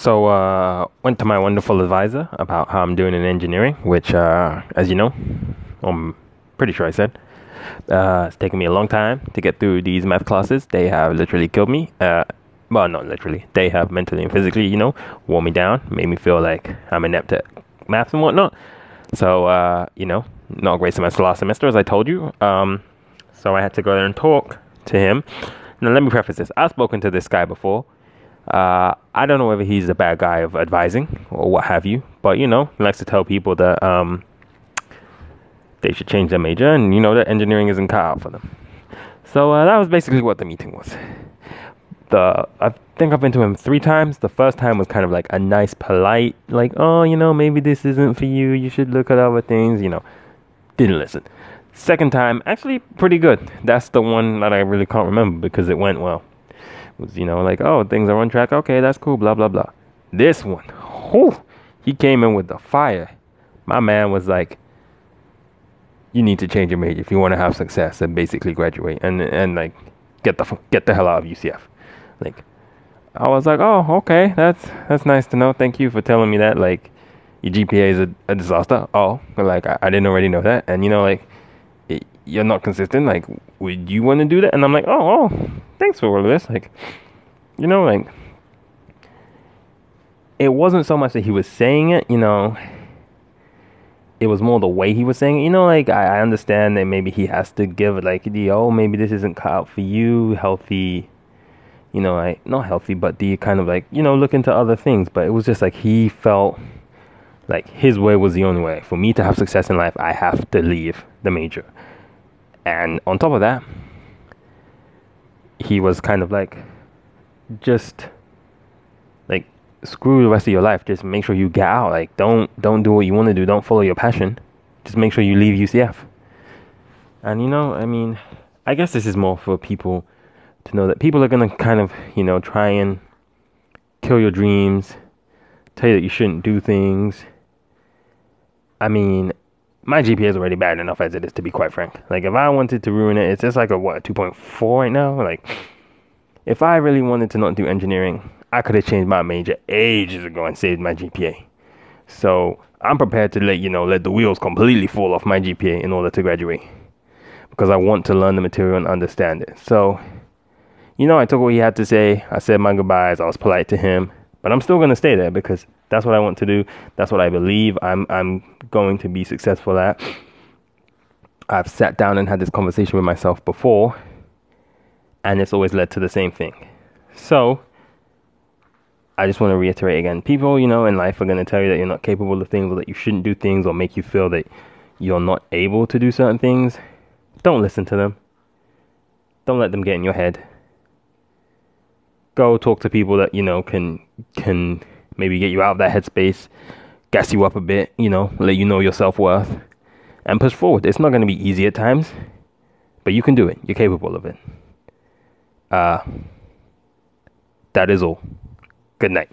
So, uh, went to my wonderful advisor about how I'm doing in engineering, which, uh, as you know, I'm pretty sure I said, uh, it's taken me a long time to get through these math classes. They have literally killed me. Uh, well, not literally. They have mentally and physically, you know, worn me down, made me feel like I'm inept at math and whatnot. So, uh, you know, not a great semester last semester, as I told you. Um, so I had to go there and talk to him. Now, let me preface this. I've spoken to this guy before. Uh, I don't know whether he's a bad guy of advising or what have you, but you know, he likes to tell people that um, they should change their major, and you know that engineering isn't cut out for them. So uh, that was basically what the meeting was. The I think I've been to him three times. The first time was kind of like a nice, polite, like, oh, you know, maybe this isn't for you. You should look at other things. You know, didn't listen. Second time, actually pretty good. That's the one that I really can't remember because it went well was, you know, like, oh, things are on track. Okay, that's cool. Blah blah blah. This one, whew, he came in with the fire. My man was like, you need to change your major if you want to have success and basically graduate and and like get the get the hell out of UCF. Like, I was like, oh, okay, that's that's nice to know. Thank you for telling me that. Like, your GPA is a, a disaster. Oh, like I, I didn't already know that. And you know, like you're not consistent. Like, would you want to do that? And I'm like, oh, oh, thanks for all of this. Like, you know, like, it wasn't so much that he was saying it, you know, it was more the way he was saying it. You know, like, I, I understand that maybe he has to give like, the, oh, maybe this isn't cut out for you, healthy, you know, like, not healthy, but the kind of like, you know, look into other things. But it was just like he felt like his way was the only way. For me to have success in life, I have to leave the major. And on top of that, he was kind of like, just like screw the rest of your life. Just make sure you get out. Like don't don't do what you want to do. Don't follow your passion. Just make sure you leave UCF. And you know, I mean, I guess this is more for people to know that people are gonna kind of you know try and kill your dreams, tell you that you shouldn't do things. I mean, my GPA is already bad enough as it is, to be quite frank. Like, if I wanted to ruin it, it's just like a what, 2.4 right now? Like, if I really wanted to not do engineering, I could have changed my major ages ago and saved my GPA. So, I'm prepared to let you know, let the wheels completely fall off my GPA in order to graduate. Because I want to learn the material and understand it. So, you know, I took what he had to say. I said my goodbyes. I was polite to him. But I'm still going to stay there because that's what I want to do. That's what I believe I'm I'm going to be successful at. I've sat down and had this conversation with myself before, and it's always led to the same thing. So, I just want to reiterate again people, you know, in life are going to tell you that you're not capable of things or that you shouldn't do things or make you feel that you're not able to do certain things. Don't listen to them. Don't let them get in your head. Go talk to people that, you know, can can maybe get you out of that headspace, gas you up a bit, you know, let you know your self worth, and push forward. It's not going to be easy at times, but you can do it. You're capable of it. Uh, that is all. Good night.